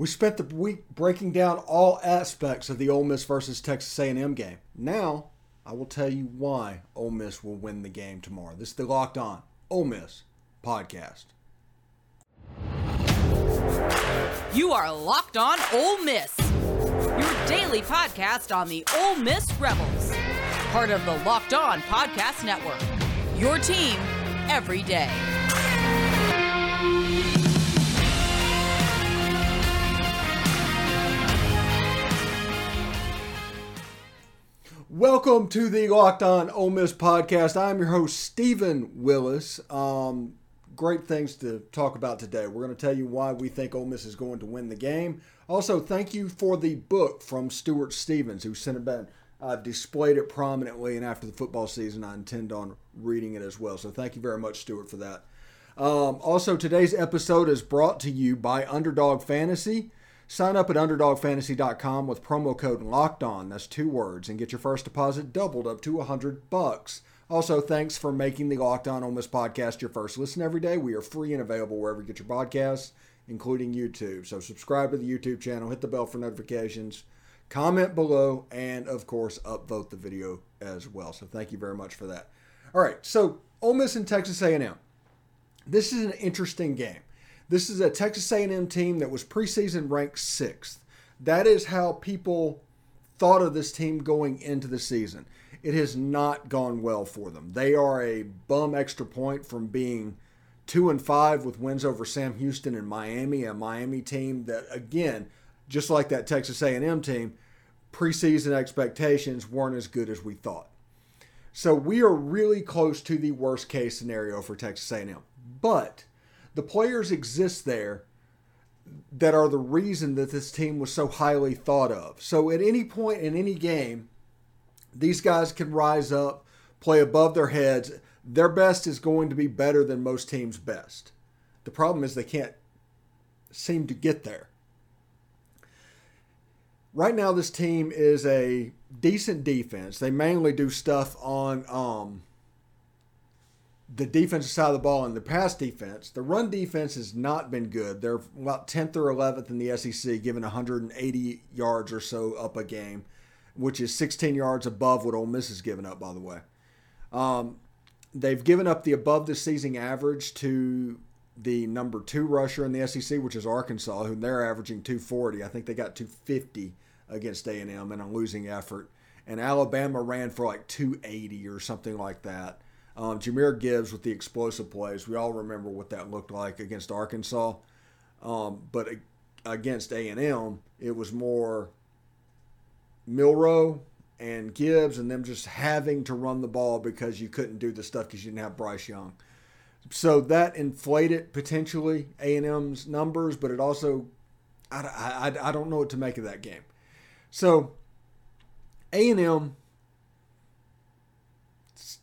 We spent the week breaking down all aspects of the Ole Miss versus Texas A&M game. Now, I will tell you why Ole Miss will win the game tomorrow. This is the Locked On Ole Miss podcast. You are Locked On Ole Miss, your daily podcast on the Ole Miss Rebels, part of the Locked On Podcast Network. Your team every day. Welcome to the Locked On Ole Miss podcast. I'm your host Stephen Willis. Um, great things to talk about today. We're going to tell you why we think Ole Miss is going to win the game. Also, thank you for the book from Stuart Stevens, who sent it back. I've displayed it prominently, and after the football season, I intend on reading it as well. So, thank you very much, Stuart, for that. Um, also, today's episode is brought to you by Underdog Fantasy. Sign up at underdogfantasy.com with promo code locked on, that's two words, and get your first deposit doubled up to 100 bucks. Also, thanks for making the Locked On Ole Miss podcast your first listen every day. We are free and available wherever you get your podcasts, including YouTube. So subscribe to the YouTube channel, hit the bell for notifications, comment below, and of course, upvote the video as well. So thank you very much for that. All right, so Ole Miss and Texas A&M. This is an interesting game. This is a Texas A&M team that was preseason ranked sixth. That is how people thought of this team going into the season. It has not gone well for them. They are a bum extra point from being two and five with wins over Sam Houston and Miami, a Miami team that again, just like that Texas A&M team, preseason expectations weren't as good as we thought. So we are really close to the worst case scenario for Texas A&M. But the players exist there that are the reason that this team was so highly thought of. So at any point in any game, these guys can rise up, play above their heads. Their best is going to be better than most teams' best. The problem is they can't seem to get there. Right now, this team is a decent defense. They mainly do stuff on um, the defensive side of the ball and the pass defense, the run defense has not been good. They're about 10th or 11th in the SEC, giving 180 yards or so up a game, which is 16 yards above what Ole Miss has given up, by the way. Um, they've given up the above the season average to the number two rusher in the SEC, which is Arkansas, who they're averaging 240. I think they got 250 against A&M in a losing effort. And Alabama ran for like 280 or something like that. Um, Jahmyr Gibbs with the explosive plays. We all remember what that looked like against Arkansas. Um, but against A&M, it was more Milroe and Gibbs and them just having to run the ball because you couldn't do the stuff because you didn't have Bryce Young. So that inflated potentially A&M's numbers, but it also, I, I, I don't know what to make of that game. So A&M,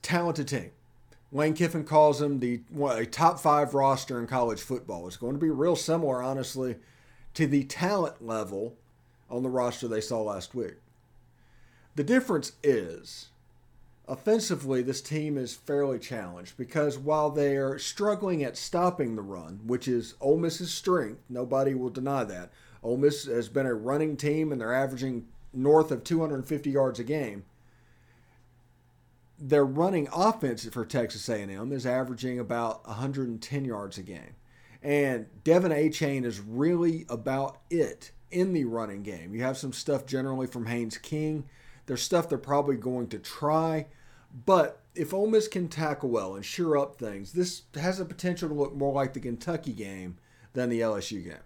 talented team. Lane Kiffin calls them the a top five roster in college football. It's going to be real similar, honestly, to the talent level on the roster they saw last week. The difference is, offensively, this team is fairly challenged because while they are struggling at stopping the run, which is Ole Miss's strength, nobody will deny that. Ole Miss has been a running team and they're averaging north of 250 yards a game their running offense for Texas A&M is averaging about 110 yards a game. And De'Von Achane is really about it in the running game. You have some stuff generally from Haynes King. There's stuff they're probably going to try. But if Ole Miss can tackle well and sure up things, this has a potential to look more like the Kentucky game than the LSU game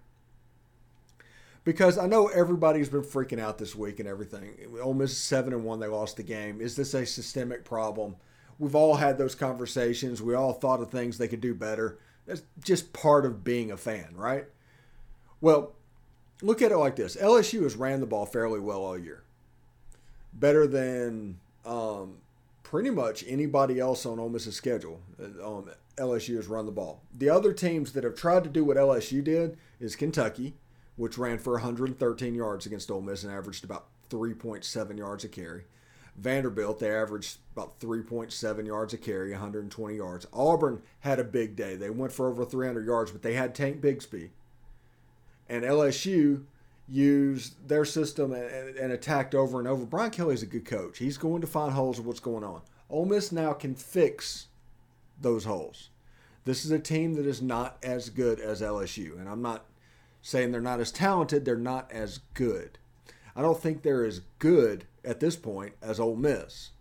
because I know everybody's been freaking out this week and everything. Ole Miss seven and one, they lost the game. Is this a systemic problem? We've all had those conversations. We all thought of things they could do better. That's just part of being a fan, right? Well, look at it like this: LSU has ran the ball fairly well all year, better than um, pretty much anybody else on Ole Miss's schedule. Um, LSU has run the ball. The other teams that have tried to do what LSU did is Kentucky which ran for 113 yards against Ole Miss and averaged about 3.7 yards a carry. Vanderbilt, they averaged about 3.7 yards a carry, 120 yards. Auburn had a big day. They went for over 300 yards, but they had Tank Bigsby. and LSU used their system and, and, attacked over and over. Brian Kelly's a good coach. He's going to find holes of what's going on. Ole Miss now can fix those holes. This is a team that is not as good as LSU, and I'm not saying they're not as talented. They're not as good. I don't think they're as good at this point as Ole Miss.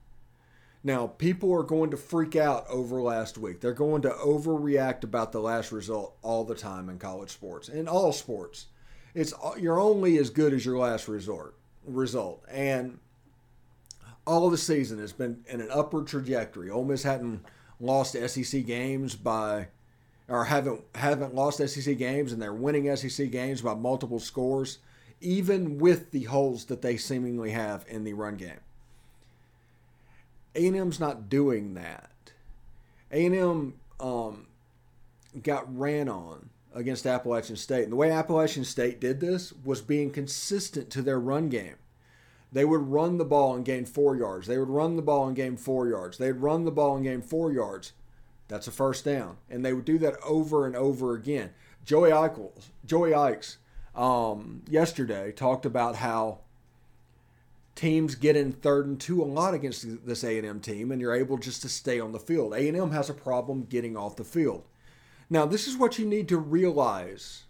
Now, people are going to freak out over last week. They're going to overreact about the last result all the time in college sports, in all sports. It's you're only as good as your last resort result, and all the season has been in an upward trajectory. Ole Miss hadn't lost SEC games by, or haven't haven't lost SEC games, and they're winning SEC games by multiple scores, even with the holes that they seemingly have in the run game. A&M's not doing that. A&M um, got ran on against Appalachian State. And the way Appalachian State did this was being consistent to their run game. They would run the ball and gain four yards. They would run the ball and gain four yards. They'd run the ball and gain four yards. That's a first down. And they would do that over and over again. Joey Eichels, Joey Ikes, um, yesterday talked about how teams get in third and two a lot against this A&M team, and you're able just to stay on the field. A&M has a problem getting off the field. Now, this is what you need to realize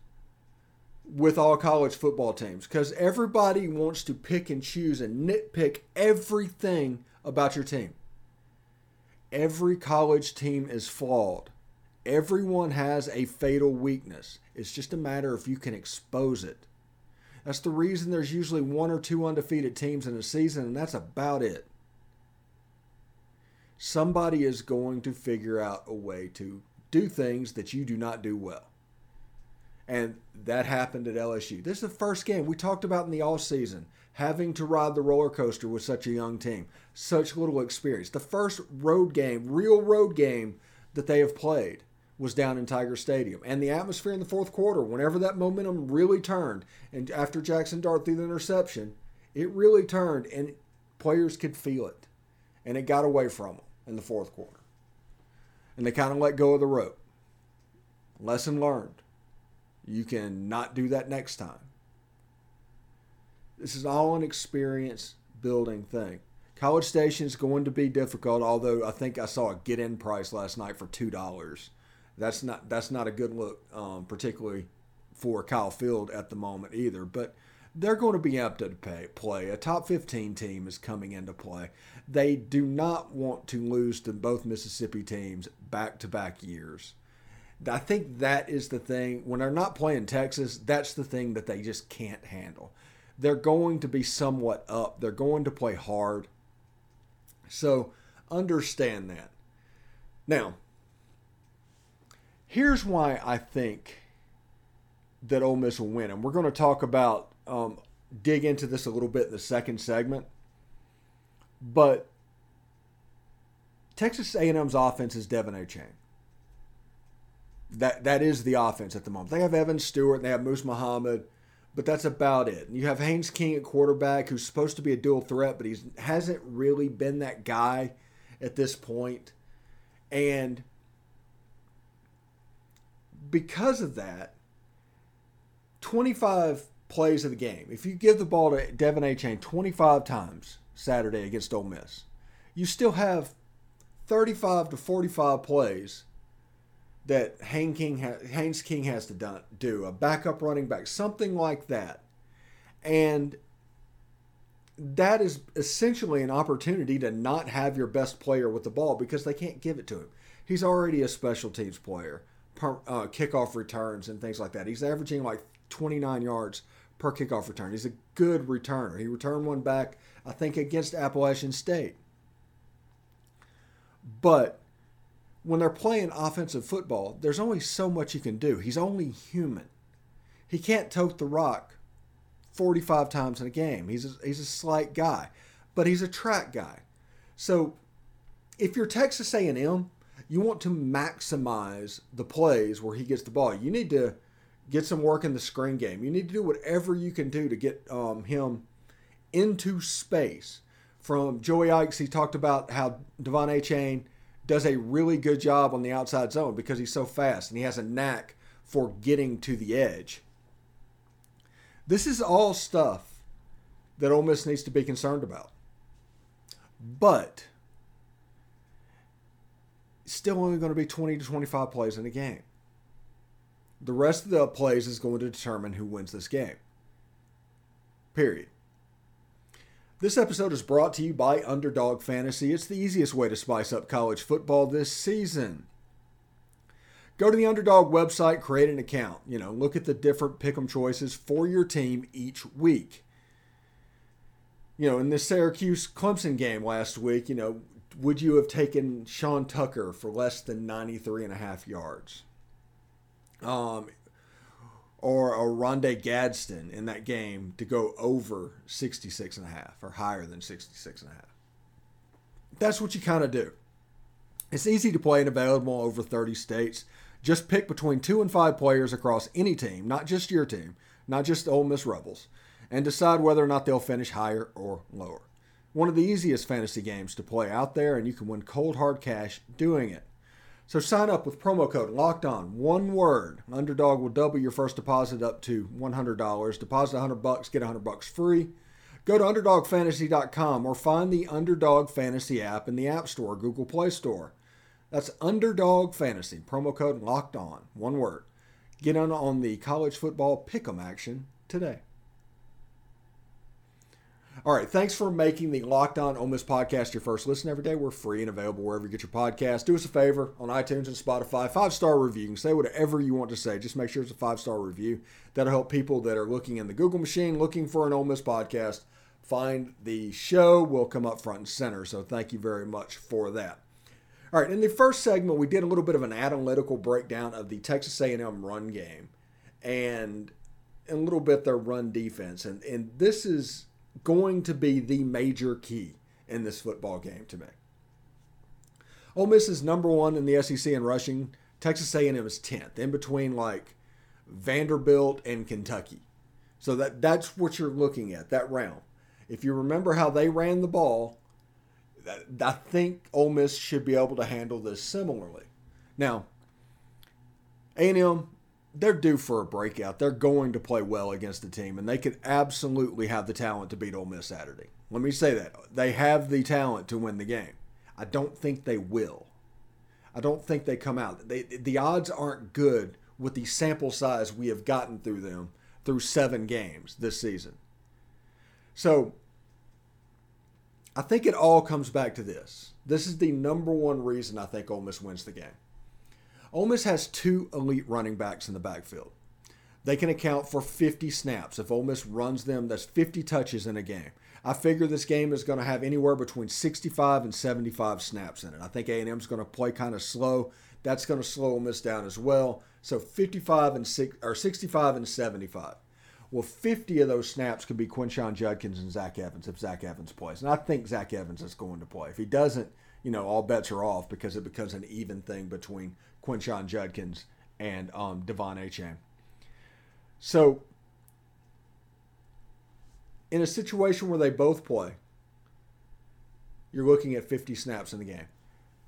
with all college football teams because everybody wants to pick and choose and nitpick everything about your team. Every college team is flawed. Everyone has a fatal weakness. It's just a matter if you can expose it. That's the reason there's usually one or two undefeated teams in a season, and that's about it. Somebody is going to figure out a way to do things that you do not do well. And that happened at LSU. This is the first game we talked about in the all season, having to ride the roller coaster with such a young team, such little experience. The first road game, real road game that they have played was down in Tiger Stadium. And the atmosphere in the fourth quarter, whenever that momentum really turned, and after Jackson Dart threw the interception, it really turned and players could feel it. And it got away from them in the fourth quarter and they kind of let go of the rope. Lesson learned. You can not do that next time. This is all an experience building thing. College Station is going to be difficult, although I think I saw a get in price last night for two dollars. That's not that's not a good look, um, particularly for Kyle Field at the moment either. But they're going to be up to pay, play. A top 15 team is coming into play. They do not want to lose to both Mississippi teams back to back years. I think that is the thing. When they're not playing Texas, that's the thing that they just can't handle. They're going to be somewhat up, they're going to play hard. So understand that. Now, here's why I think that Ole Miss will win. And we're going to talk about um, dig into this a little bit in the second segment. But Texas A&M's offense is De'Von Achane. That that is the offense at the moment. They have Evan Stewart, they have Moose Muhammad, but that's about it. You have Haynes King at quarterback, who's supposed to be a dual threat, but he hasn't really been that guy at this point. And because of that, 25 plays of the game. If you give the ball to De'Von Achane 25 times Saturday against Ole Miss, you still have 35 to 45 plays that Haynes King, Haynes King has to do, a backup running back, something like that. And that is essentially an opportunity to not have your best player with the ball because they can't give it to him. He's already a special teams player, uh, kickoff returns and things like that. He's averaging like 29 yards per kickoff return. He's a good returner. He returned one back, I think, against Appalachian State. But when they're playing offensive football, there's only so much you can do. He's only human. He can't tote the rock 45 times in a game. He's a, he's a slight guy, but he's a track guy. So if you're Texas A&M, you want to maximize the plays where he gets the ball. You need to – get some work in the screen game. You need to do whatever you can do to get um, him into space. From Joey Ikes, he talked about how De'Von Achane does a really good job on the outside zone because he's so fast and he has a knack for getting to the edge. This is all stuff that Ole Miss needs to be concerned about. But still only going to be 20 to 25 plays in a game. The rest of the plays is going to determine who wins this game. Period. This episode is brought to you by Underdog Fantasy. It's the easiest way to spice up college football this season. Go to the Underdog website, create an account. You know, look at the different pick'em choices for your team each week. You know, in the Syracuse Clemson game last week, you know, would you have taken Sean Tucker for less than 93 and a half yards? Um, or a Oronde Gadsden in that game to go over 66 and a half or higher than 66 and a half. That's what you kind of do. It's easy to play and available over 30 states. Just pick between two and five players across any team, not just your team, not just Ole Miss Rebels, and decide whether or not they'll finish higher or lower. One of the easiest fantasy games to play out there, and you can win cold hard cash doing it. So sign up with promo code Locked On, one word. Underdog will double your first deposit up to $100. Deposit 100 bucks, get 100 bucks free. Go to underdogfantasy.com or find the Underdog Fantasy app in the App Store, Google Play Store. That's Underdog Fantasy. Promo code Locked On, one word. Get on on the college football pick'em action today. All right, thanks for making the Locked On Ole Miss podcast your first listen every day. We're free and available wherever you get your podcast. Do us a favor on iTunes and Spotify, five star review. You can say whatever you want to say. Just make sure it's a five star review. That'll help people that are looking in the Google machine, looking for an Ole Miss podcast, find the show. Will come up front and center. So thank you very much for that. All right, in the first segment, we did a little bit of an analytical breakdown of the Texas A&M run game, and a little bit their run defense, and and this is going to be the major key in this football game to me. Ole Miss is number one in the SEC in rushing. Texas A&M is tenth, in between like Vanderbilt and Kentucky. So that that's what you're looking at that round. If you remember how they ran the ball, I think Ole Miss should be able to handle this similarly. Now, A&M they're due for a breakout. They're going to play well against the team, and they could absolutely have the talent to beat Ole Miss Saturday. Let me say that they have the talent to win the game. I don't think they will. I don't think they come out. They, the odds aren't good with the sample size we have gotten through them through seven games this season. So I think it all comes back to this. This is the number one reason I think Ole Miss wins the game. Ole Miss has two elite running backs in the backfield. They can account for 50 snaps. If Ole Miss runs them, that's 50 touches in a game. I figure this game is going to have anywhere between 65 and 75 snaps in it. I think A&M is going to play kind of slow. That's going to slow Ole Miss down as well. So 55 and six or 65 and 75. Well, 50 of those snaps could be Quinshon Judkins and Zach Evans if Zach Evans plays. And I think Zach Evans is going to play. If he doesn't, you know, all bets are off because it becomes an even thing between Quinshon Judkins and um, De'Von Achane. So, in a situation where they both play, you're looking at 50 snaps in the game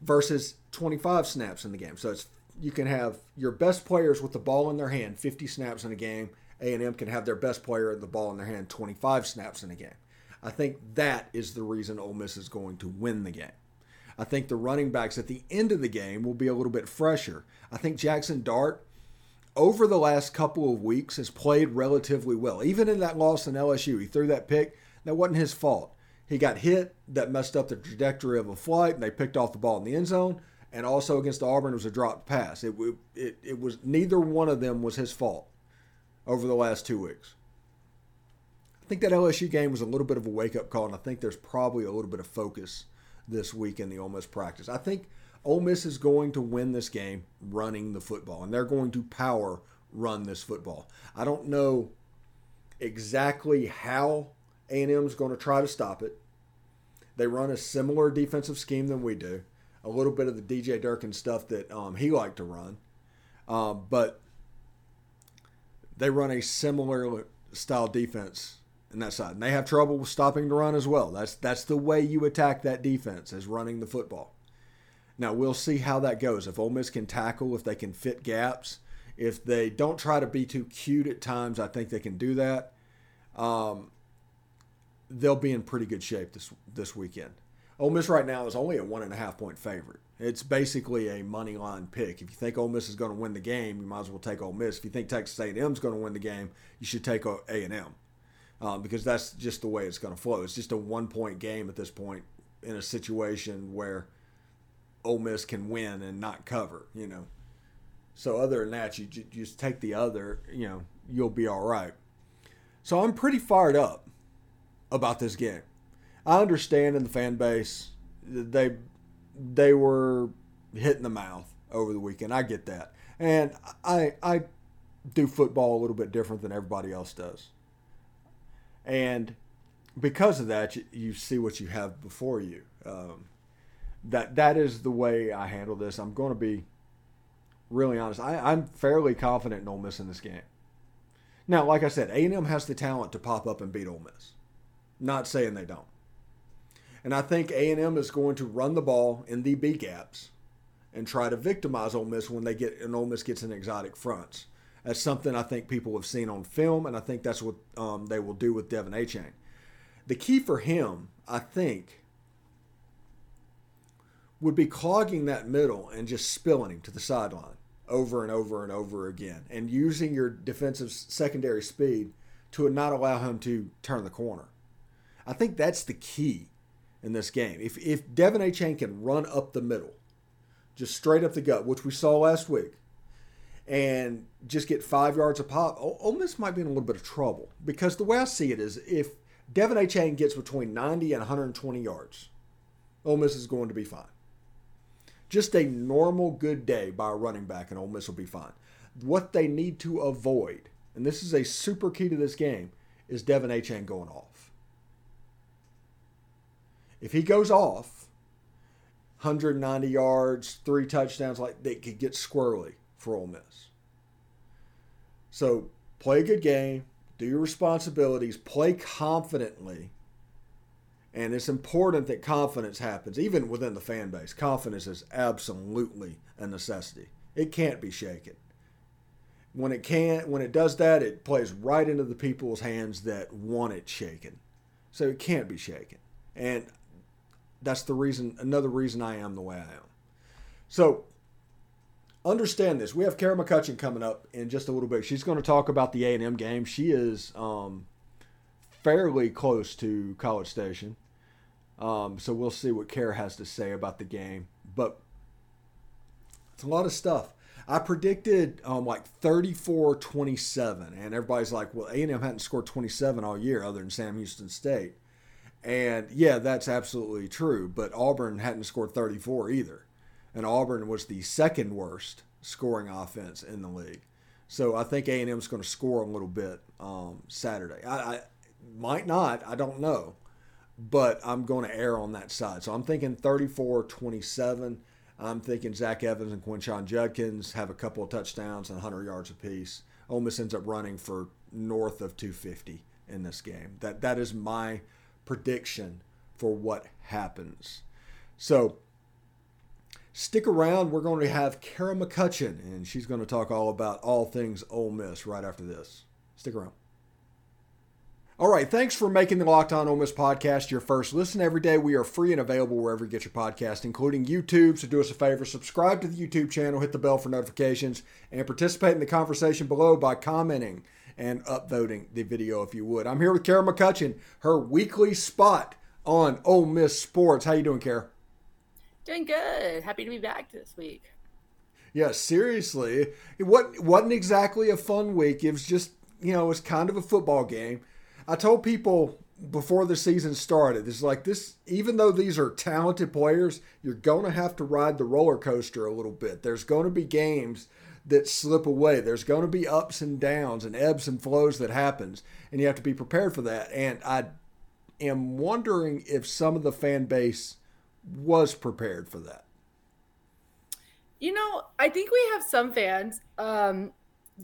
versus 25 snaps in the game. So it's you can have your best players with the ball in their hand 50 snaps in a game. A&M can have their best player with the ball in their hand 25 snaps in a game. I think that is the reason Ole Miss is going to win the game. I think the running backs at the end of the game will be a little bit fresher. I think Jackson Dart, over the last couple of weeks, has played relatively well. Even in that loss in LSU, he threw that pick. That wasn't his fault. He got hit, that messed up the trajectory of a flight, and they picked off the ball in the end zone. And also against Auburn, it was a dropped pass. It, it, it was neither one of them was his fault over the last two weeks. I think that LSU game was a little bit of a wake up call, and I think there's probably a little bit of focus this week in the Ole Miss practice. I think Ole Miss is going to win this game running the football, and they're going to power run this football. I don't know exactly how A&M is going to try to stop it. They run a similar defensive scheme than we do, a little bit of the DJ Durkin stuff that um, he liked to run, uh, but they run a similar style defense and that side. And they have trouble stopping the run as well. That's that's the way you attack that defense is running the football. Now we'll see how that goes. If Ole Miss can tackle, if they can fit gaps, if they don't try to be too cute at times, I think they can do that. um, they'll be in pretty good shape this this weekend. Ole Miss right now is only a one and a half point favorite. It's basically a money line pick. If you think Ole Miss is going to win the game, you might as well take Ole Miss. If you think Texas A&M is going to win the game, you should take A and M um, because that's just the way it's going to flow. It's just a one point game at this point in a situation where Ole Miss can win and not cover. You know, so other than that, you, you just take the other. You know, you'll be all right. So I'm pretty fired up about this game. I understand in the fan base they they were hitting the mouth over the weekend. I get that, and I I do football a little bit different than everybody else does, and because of that, you, you see what you have before you. Um, that that is the way I handle this. I'm going to be really honest. I, I'm fairly confident in Ole Miss in this game. Now, like I said, A&M has the talent to pop up and beat Ole Miss. Not saying they don't. And I think A&M is going to run the ball in the B gaps and try to victimize Ole Miss when they get and Ole Miss gets in exotic fronts. That's something I think people have seen on film, and I think that's what um, they will do with De'Von Achane. The key for him, I think, would be clogging that middle and just spilling him to the sideline over and over and over again, and using your defensive secondary speed to not allow him to turn the corner. I think that's the key in this game. If if De'Von Achane can run up the middle, just straight up the gut, which we saw last week, and just get five yards of pop, Ole Miss might be in a little bit of trouble. Because the way I see it is if De'Von Achane gets between 90 and 120 yards, Ole Miss is going to be fine. Just a normal good day by a running back, and Ole Miss will be fine. What they need to avoid, and this is a super key to this game, is De'Von Achane going off. If he goes off 190 yards, three touchdowns, like they could get squirrely for Ole Miss. So play a good game, do your responsibilities, play confidently. And it's important that confidence happens, even within the fan base. Confidence is absolutely a necessity. It can't be shaken. When it can't, when it does that, it plays right into the people's hands that want it shaken. So it can't be shaken. And that's the reason, another reason I am the way I am. So understand this. We have Kara McCutcheon coming up in just a little bit. She's going to talk about the A&M game. She is um, fairly close to College Station. Um, so we'll see what Kara has to say about the game. But it's a lot of stuff. I predicted um, like 34 27, and everybody's like, well, A&M hadn't scored 27 all year other than Sam Houston State. And yeah, that's absolutely true. But Auburn hadn't scored 34 either. And Auburn was the second worst scoring offense in the league. So I think A&M is going to score a little bit um, Saturday. I, I, might not. I don't know. But I'm going to err on that side. So I'm thinking 34 27. I'm thinking Zach Evans and Quinshon Judkins have a couple of touchdowns and 100 yards apiece. Ole Miss ends up running for north of 250 in this game. That That is my prediction for what happens. So stick around. We're going to have Kara McCutcheon, and she's going to talk all about all things Ole Miss right after this. Stick around. All right, thanks for making the Locked On Ole Miss podcast your first listen every day. We are free and available wherever you get your podcast, including YouTube. So do us a favor, subscribe to the YouTube channel, hit the bell for notifications, and participate in the conversation below by commenting and upvoting the video if you would. I'm here with Kara McCutcheon, her weekly spot on Ole Miss Sports. How you doing, Kara? Doing good. Happy to be back this week. Yeah, seriously. It wasn't exactly a fun week. It was just, you know, it was kind of a football game. I told people before the season started, it's like this, even though these are talented players, you're to have to ride the roller coaster a little bit. There's to be games that slip away. There's going to be ups and downs and ebbs and flows that happens, and you have to be prepared for that. And I am wondering if some of the fan base was prepared for that. You know, I think we have some fans um,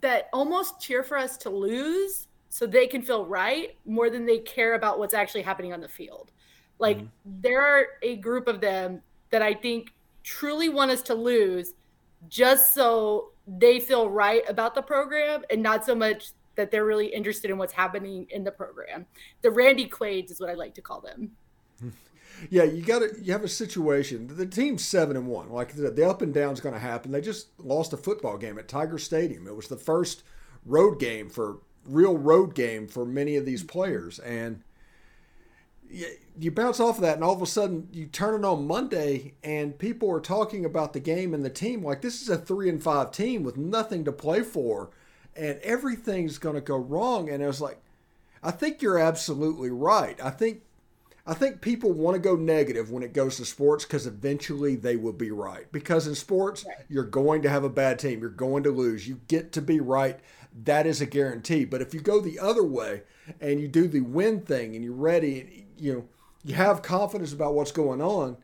that almost cheer for us to lose so they can feel right more than they care about what's actually happening on the field. Like mm-hmm. there are a group of them that I think truly want us to lose just so they feel right about the program and not so much that they're really interested in what's happening in the program. The Randy Quaids is what I like to call them. Yeah, you got to you have a situation. The team's seven and one. Like the, the up and down is going to happen. They just lost a football game at Tiger Stadium. It was the first road game for real road game for many of these players, and you, you bounce off of that, and all of a sudden you turn it on Monday, and people are talking about the game and the team like this is a three and five team with nothing to play for, and everything's going to go wrong. And it was like, I think you're absolutely right. I think I think people want to go negative when it goes to sports because eventually they will be right. Because in sports, right. you're going to have a bad team. You're going to lose. You get to be right. That is a guarantee. But if you go the other way and you do the win thing and you're ready, you know, you have confidence about what's going on,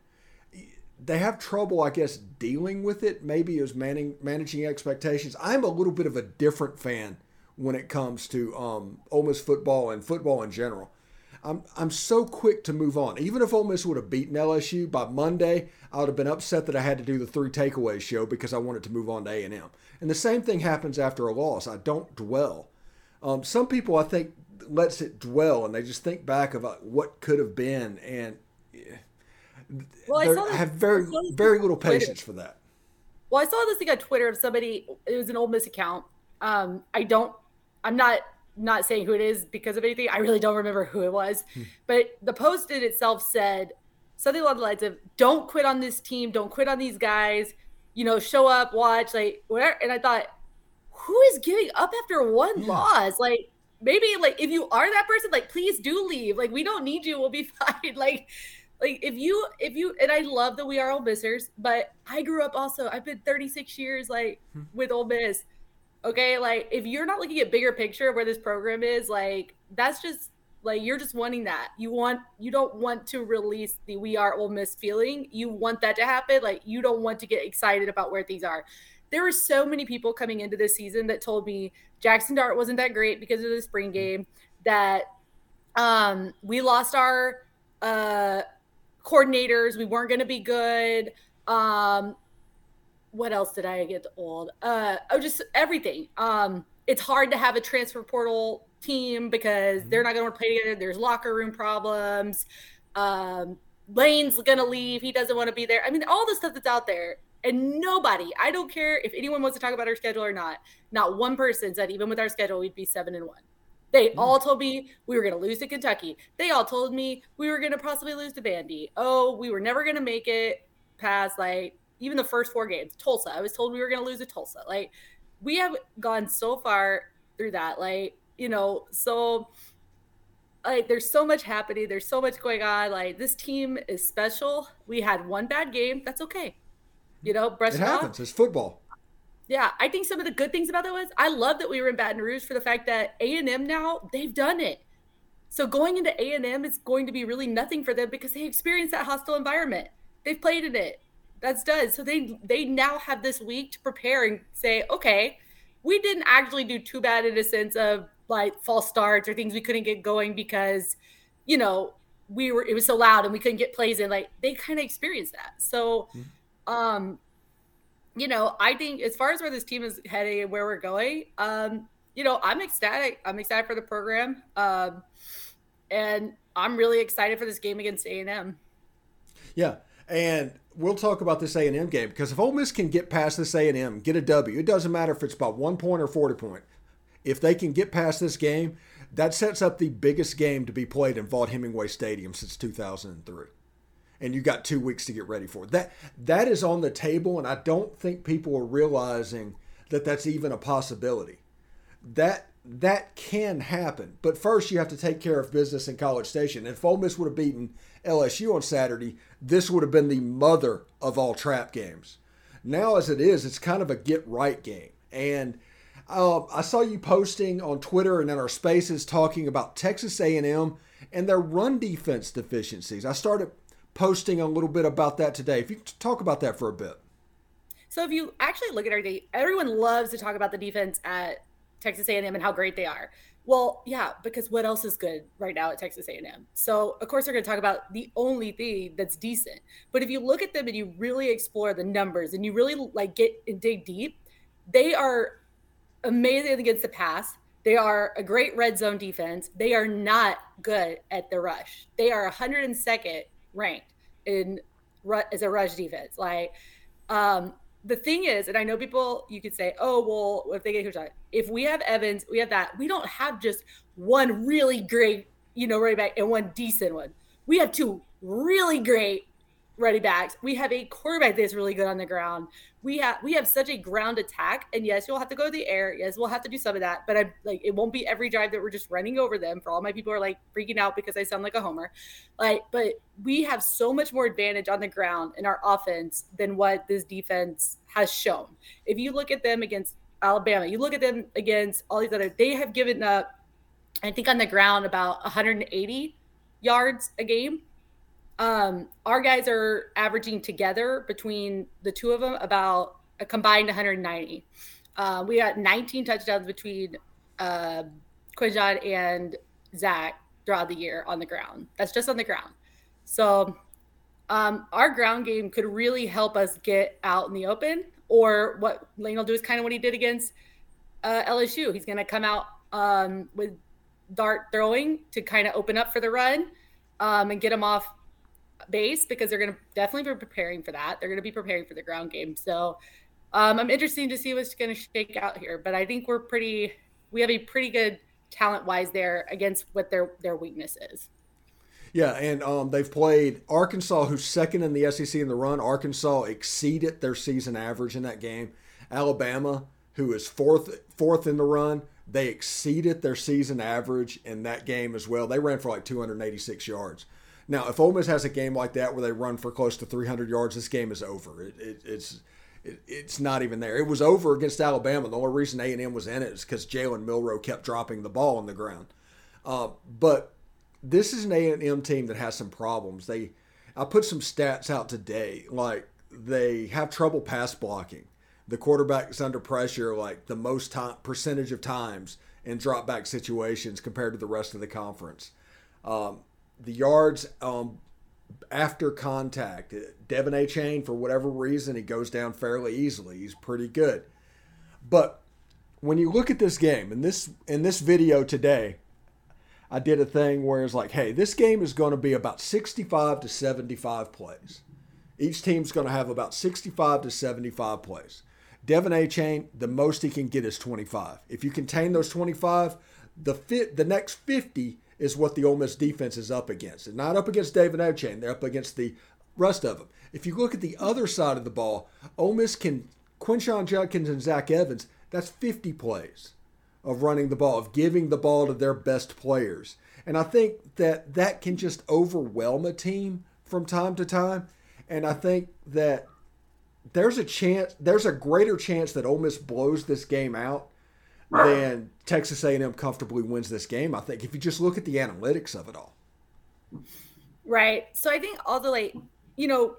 they have trouble, I guess, dealing with it. Maybe as managing managing expectations. I'm a little bit of a different fan when it comes to um, Ole Miss football and football in general. I'm I'm so quick to move on. Even if Ole Miss would have beaten LSU by Monday, I would have been upset that I had to do the three takeaways show because I wanted to move on to A and M. And the same thing happens after a loss. I don't dwell. Um, some people I think lets it dwell and they just think back about what could have been and well, I have very very little patience for that. Well, I saw this thing on Twitter of somebody. It was an Ole Miss account. Um, I don't. I'm not not saying who it is because of anything. I really don't remember who it was. Hmm. But the post in itself said something along the lines of don't quit on this team, don't quit on these guys, you know, show up, watch, like whatever. And I thought, who is giving up after one yeah. loss? Like maybe like if you are that person, like please do leave. Like we don't need you, we'll be fine. Like like if you if you and I love that we are Ole Missers, but I grew up also, I've been 36 years like hmm. with Ole Miss Okay, like if you're not looking at bigger picture of where this program is, like that's just like you're just wanting that. You want you don't want to release the we are Ole Miss feeling. You want that to happen. Like you don't want to get excited about where things are. There were so many people coming into this season that told me Jackson Dart wasn't that great because of the spring game. That um, we lost our uh, coordinators. We weren't going to be good. Um, what else did I get old? Uh, oh, just everything. Um, it's hard to have a transfer portal team because they're not going to want to play together. There's locker room problems. Um, Lane's going to leave. He doesn't want to be there. I mean, all the stuff that's out there. And nobody, I don't care if anyone wants to talk about our schedule or not, not one person said even with our schedule, we'd be seven and one. They mm. all told me we were going to lose to Kentucky. They all told me we were going to possibly lose to Vandy. Oh, we were never going to make it past like even the first four games. Tulsa, I was told we were going to lose to Tulsa. Like we have gone so far through that. Like you know, so like there's so much happening. There's so much going on. Like this team is special. We had one bad game. That's okay. You know, brush it happens. It's football. Yeah, I think some of the good things about that was I love that we were in Baton Rouge for the fact that A and M now they've done it. So going into A and M is going to be really nothing for them because they experienced that hostile environment. They've played in it that's done. So they they now have this week to prepare and say, okay, we didn't actually do too bad in a sense of like false starts or things we couldn't get going because, you know, we were it was so loud and we couldn't get plays in. Like they kind of experienced that. So, mm-hmm. um, you know, I think as far as where this team is heading and where we're going, um, you know, I'm ecstatic. I'm excited for the program, um, and I'm really excited for this game against A and M. Yeah, and we'll talk about this A and M game because if Ole Miss can get past this A and M, get a W, it doesn't matter if it's by one point or forty point. If they can get past this game, that sets up the biggest game to be played in Vaught Hemingway Stadium since 2003. And you got two weeks to get ready for it. That that is on the table, and I don't think people are realizing that that's even a possibility. That that can happen, but first you have to take care of business in College Station. If Ole Miss would have beaten LSU on Saturday, this would have been the mother of all trap games. Now, as it is, it's kind of a get right game. And uh, I saw you posting on Twitter and in our spaces talking about Texas A&M and their run defense deficiencies. I started posting a little bit about that today. If you talk about that for a bit. So if you actually look at our day, everyone loves to talk about the defense at Texas A&M and how great they are. Well, yeah, because what else is good right now at Texas A&M? So, of course, they're going to talk about the only thing that's decent. But if you look at them and you really explore the numbers and you really like get and dig deep, they are amazing against the pass. They are a great red zone defense. They are not good at the rush. They are 102nd ranked in as a rush defense. Like, um, the thing is, and I know people, you could say, oh, well, if they get shot, if we have Evans, we have that. We don't have just one really great, you know, running back and one decent one. We have two really great running backs. We have a quarterback that's really good on the ground. We have we have such a ground attack, and yes, you'll have to go to the air. Yes, we'll have to do some of that, but i'm like it won't be every drive that we're just running over them. For all my people are like freaking out because I sound like a homer, like. But we have so much more advantage on the ground in our offense than what this defense has shown. If you look at them against Alabama, you look at them against all these other, they have given up, I think on the ground about 180 yards a game um, our guys are averaging together between the two of them about a combined 190. Uh, we got 19 touchdowns between uh, Quinshon and Zach throughout the year on the ground. That's just on the ground. So um, our ground game could really help us get out in the open. Or what Lane will do is kind of what he did against uh, LSU. He's going to come out um, with dart throwing to kind of open up for the run um, and get him off base because they're going to definitely be preparing for that. They're going to be preparing for the ground game. So um, I'm interested to see what's going to shake out here. But I think we're pretty, we have a pretty good talent wise there against what their their weakness is. Yeah, and um, they've played Arkansas, who's second in the SEC in the run. Arkansas exceeded their season average in that game. Alabama, who is fourth fourth in the run, they exceeded their season average in that game as well. They ran for like 286 yards. Now, if Ole Miss has a game like that where they run for close to 300 yards, this game is over. It, it, it's it, it's not even there. It was over against Alabama. The only reason A and M was in it is because Jalen Milroe kept dropping the ball on the ground. Uh, but this is an A and M team that has some problems. They, I put some stats out today. Like they have trouble pass blocking. The quarterback is under pressure like the most time, percentage of times in drop back situations compared to the rest of the conference. Um, the yards um, after contact. De'Von Chain, for whatever reason, he goes down fairly easily. He's pretty good. But when you look at this game, in this in this video today, I did a thing where it's like, hey, this game is going to be about 65 to 75 plays. Each team's going to have about 65 to 75 plays. De'Von Chain, the most he can get is 25. If you contain those 25, the fit the next 50 is what the Ole Miss defense is up against. It's not up against De'Von Achane. They're up against the rest of them. If you look at the other side of the ball, Ole Miss can Quinshon Judkins and Zach Evans. That's 50 plays of running the ball, of giving the ball to their best players. And I think that that can just overwhelm a team from time to time. And I think that there's a chance, there's a greater chance that Ole Miss blows this game out then Texas A&M comfortably wins this game. I think if you just look at the analytics of it all. Right. So I think all the like, you know,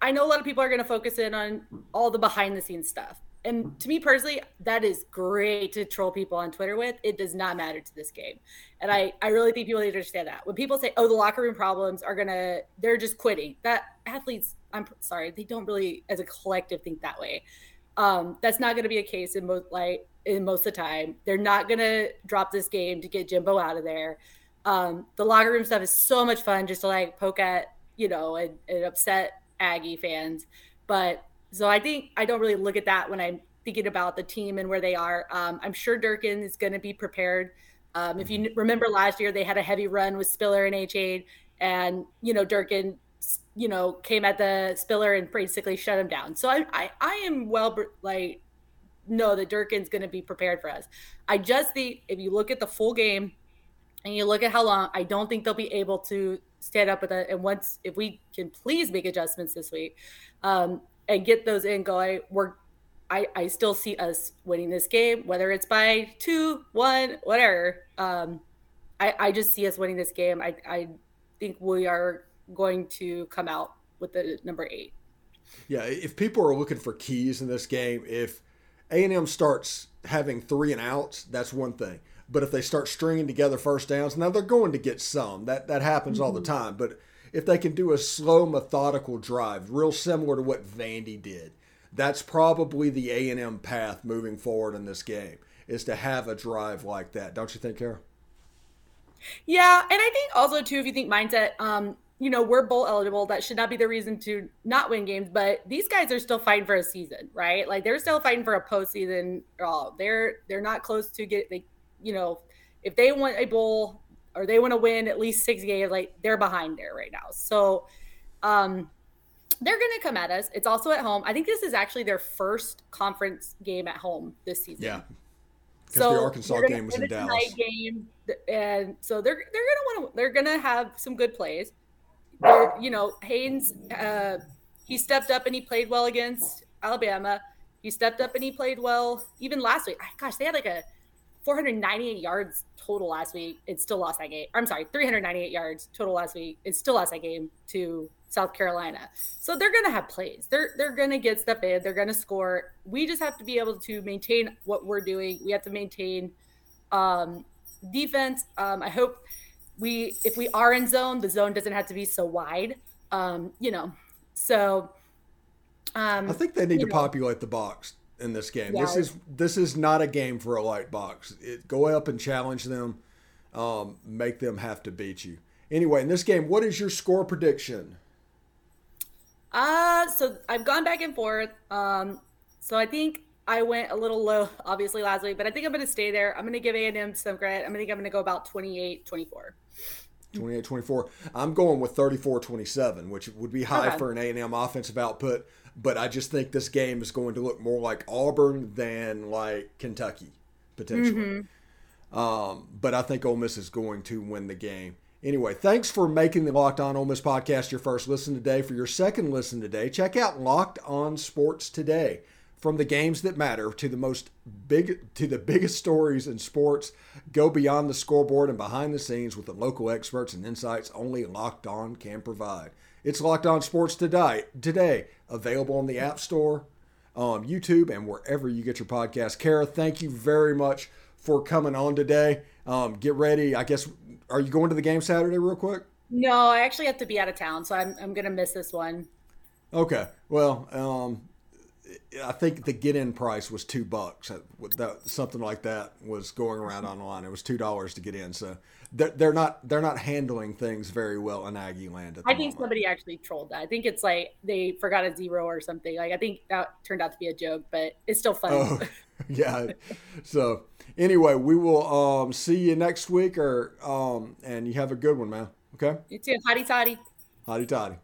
I know a lot of people are going to focus in on all the behind the scenes stuff. And to me personally, that is great to troll people on Twitter with. It does not matter to this game. And I, I really think people need to understand that. When people say, oh, the locker room problems are going to, they're just quitting, that athletes, I'm sorry, they don't really, as a collective, think that way. Um, that's not going to be a case in most like in most of the time. They're not going to drop this game to get Jimbo out of there. Um, the locker room stuff is so much fun just to like poke at, you know, and, and upset Aggie fans. But so I think I don't really look at that when I'm thinking about the team and where they are. Um, I'm sure Durkin is going to be prepared. Um, if you remember last year, they had a heavy run with Spiller and Achane, and you know Durkin, you know, came at the Spiller and basically shut him down. So I, I, I am well like know that Durkin's going to be prepared for us. I just think if you look at the full game and you look at how long, I don't think they'll be able to stand up with it. And once, if we can please make adjustments this week um, and get those in going, we're I, I still see us winning this game, whether it's by two, one, whatever. Um, I, I just see us winning this game. I, I think we are going to come out with the number eight. Yeah, if people are looking for keys in this game, if a&M starts having three and outs, that's one thing. But if they start stringing together first downs, now they're going to get some. That that happens mm-hmm. all the mm-hmm. time. But if they can do a slow, methodical drive, real similar to what Vandy did, that's probably the A&M path moving forward in this game. is to have a drive like that. Don't you think, Kara? Yeah, and I think also too, if you think mindset, um, you know, we're bowl eligible. That should not be the reason to not win games, but these guys are still fighting for a season, right? Like they're still fighting for a postseason. Oh, they're they're not close to get they, you know, if they want a bowl or they want to win at least six games, like they're behind there right now. So, um, they're going to come at us. It's also at home. I think this is actually their first conference game at home this season. Yeah. Because so the Arkansas game was in Dallas. Game, and so they're they're gonna want to they're gonna have some good plays. They're, you know, Haynes uh, he stepped up and he played well against Alabama. He stepped up and he played well even last week. Gosh, they had like a 498 yards total last week. It still lost that game. I'm sorry, 398 yards total last week. It still lost that game to South Carolina. So they're going to have plays. They're they're going to get stuff in. They're going to score. We just have to be able to maintain what we're doing. We have to maintain um, defense. Um, I hope we if we are in zone, the zone doesn't have to be so wide. Um, you know, so um, I think they need to know. populate the box in this game. Yeah. This is this is not a game for a light box. It, go up and challenge them, um, make them have to beat you. Anyway, in this game, what is your score prediction? Uh, so I've gone back and forth. Um, so I think I went a little low, obviously, last week, but I think I'm going to stay there. I'm going to give A&M some credit. I'm going to think I'm going to go about 28 24. 28 24. I'm going with 34 27, which would be high okay. for an A&M offensive output, but I just think this game is going to look more like Auburn than like Kentucky, potentially. Mm-hmm. Um, but I think Ole Miss is going to win the game. Anyway, thanks for making the Locked On Ole Miss podcast your first listen today. For your second listen today, check out Locked On Sports Today. From the games that matter to the most big to the biggest stories in sports, go beyond the scoreboard and behind the scenes with the local experts and insights only Locked On can provide. It's Locked On Sports Today, today available on the App Store, on YouTube, and wherever you get your podcast. Kara, thank you very much for coming on today. Um, get ready. I guess are you going to the game Saturday real quick? No, I actually have to be out of town, so I'm I'm gonna miss this one. Okay. Well, um, I think the get in price was two bucks. That, something like that was going around online. It was two dollars to get in. So they're, they're not they're not handling things very well in Aggie land. I think moment. somebody actually trolled that. I think it's like they forgot a zero or something. Like I think that turned out to be a joke, but it's still funny. Oh, yeah. so anyway, we will um, see you next week, or um, and you have a good one, man. Okay. You too. Hotty toddy. Hotty toddy.